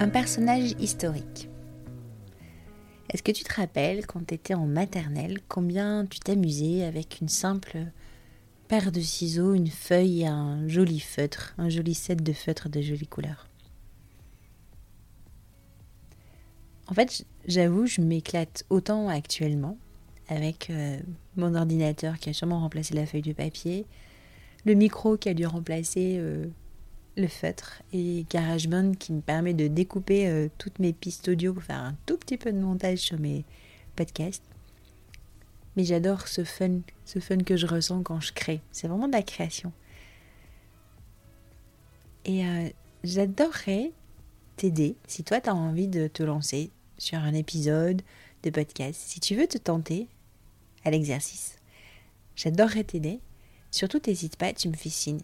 Un personnage historique. Est-ce que tu te rappelles quand tu étais en maternelle combien tu t'amusais avec une simple paire de ciseaux, une feuille et un joli feutre, un joli set de feutres de jolies couleurs? En fait, j'avoue, je m'éclate autant actuellement avec euh, mon ordinateur qui a sûrement remplacé la feuille de papier, le micro qui a dû remplacer euh, le feutre et GarageBand qui me permet de découper euh, toutes mes pistes audio pour faire un tout petit peu de montage sur mes podcasts. Mais j'adore ce fun, ce fun que je ressens quand je crée. C'est vraiment de la création. Et j'adorerais t'aider si toi tu as envie de te lancer sur un épisode de podcast. Si tu veux te tenter, à l'exercice. J'adorerais t'aider. Surtout, n'hésite pas, tu me fais signe.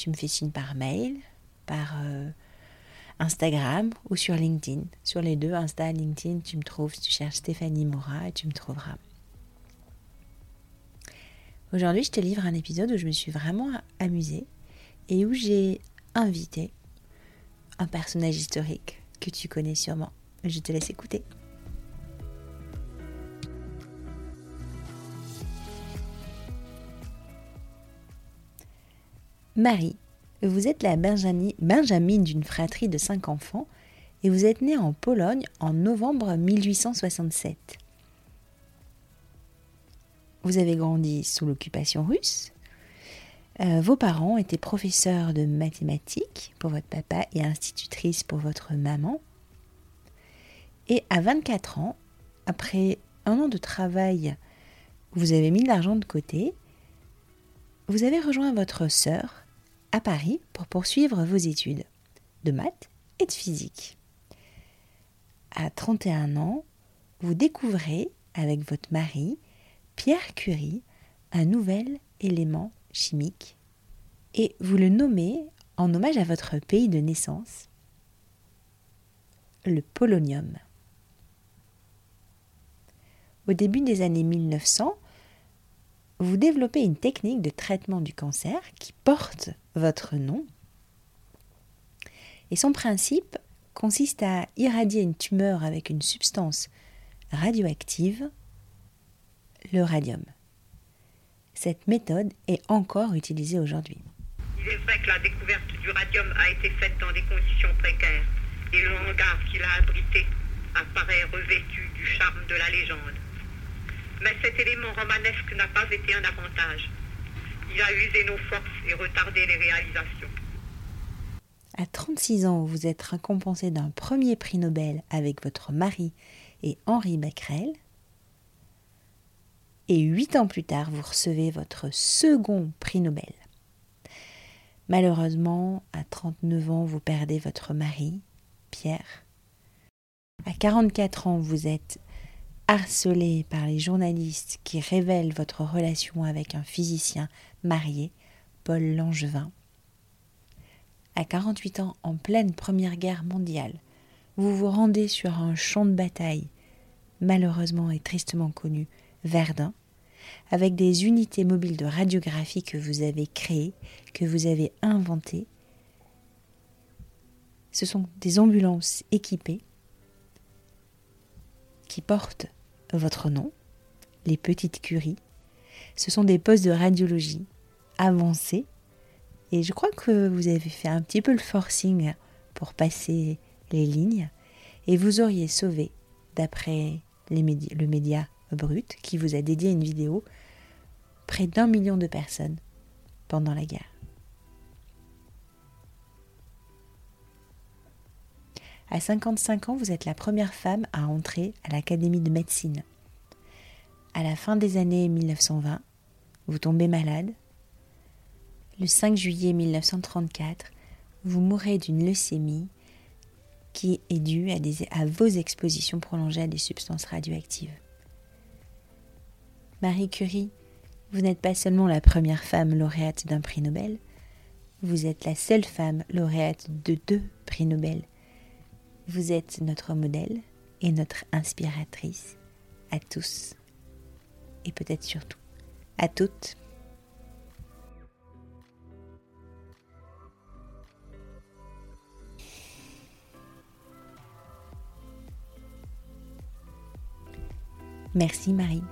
Tu me fais signe par mail, par euh, Instagram ou sur LinkedIn. Sur les deux, Insta, LinkedIn, tu me trouves. Tu cherches Stéphanie Moura et tu me trouveras. Aujourd'hui, je te livre un épisode où je me suis vraiment amusée et où j'ai invité un personnage historique que tu connais sûrement. Je te laisse écouter. Marie, vous êtes la Benjamine d'une fratrie de cinq enfants et vous êtes née en Pologne en novembre 1867. Vous avez grandi sous l'occupation russe. Euh, vos parents étaient professeurs de mathématiques pour votre papa et institutrices pour votre maman. Et à 24 ans, après un an de travail, vous avez mis de l'argent de côté, vous avez rejoint votre sœur à Paris pour poursuivre vos études de maths et de physique. À 31 ans, vous découvrez avec votre mari, Pierre Curie, un nouvel élément chimique et vous le nommez en hommage à votre pays de naissance, le polonium. Au début des années 1900, vous développez une technique de traitement du cancer qui porte votre nom. Et son principe consiste à irradier une tumeur avec une substance radioactive, le radium. Cette méthode est encore utilisée aujourd'hui. Il est vrai que la découverte du radium a été faite dans des conditions précaires et le hangar qu'il a abrité apparaît revêtu du charme de la légende. Mais cet élément romanesque n'a pas été un avantage. Il a usé nos forces et retardé les réalisations. À 36 ans, vous êtes récompensé d'un premier prix Nobel avec votre mari et Henri Becquerel. Et huit ans plus tard, vous recevez votre second prix Nobel. Malheureusement, à 39 ans, vous perdez votre mari, Pierre. À 44 ans, vous êtes harcelé par les journalistes qui révèlent votre relation avec un physicien marié, Paul Langevin. À 48 ans, en pleine Première Guerre mondiale, vous vous rendez sur un champ de bataille, malheureusement et tristement connu, Verdun, avec des unités mobiles de radiographie que vous avez créées, que vous avez inventées. Ce sont des ambulances équipées qui portent votre nom, les petites curies. Ce sont des postes de radiologie avancés. Et je crois que vous avez fait un petit peu le forcing pour passer les lignes. Et vous auriez sauvé, d'après le média Brut, qui vous a dédié une vidéo, près d'un million de personnes pendant la guerre. À 55 ans, vous êtes la première femme à entrer à l'Académie de médecine. À la fin des années 1920, vous tombez malade. Le 5 juillet 1934, vous mourrez d'une leucémie qui est due à, à vos expositions prolongées à des substances radioactives. Marie Curie, vous n'êtes pas seulement la première femme lauréate d'un prix Nobel, vous êtes la seule femme lauréate de deux prix Nobel vous êtes notre modèle et notre inspiratrice à tous et peut-être surtout à toutes. Merci Marie.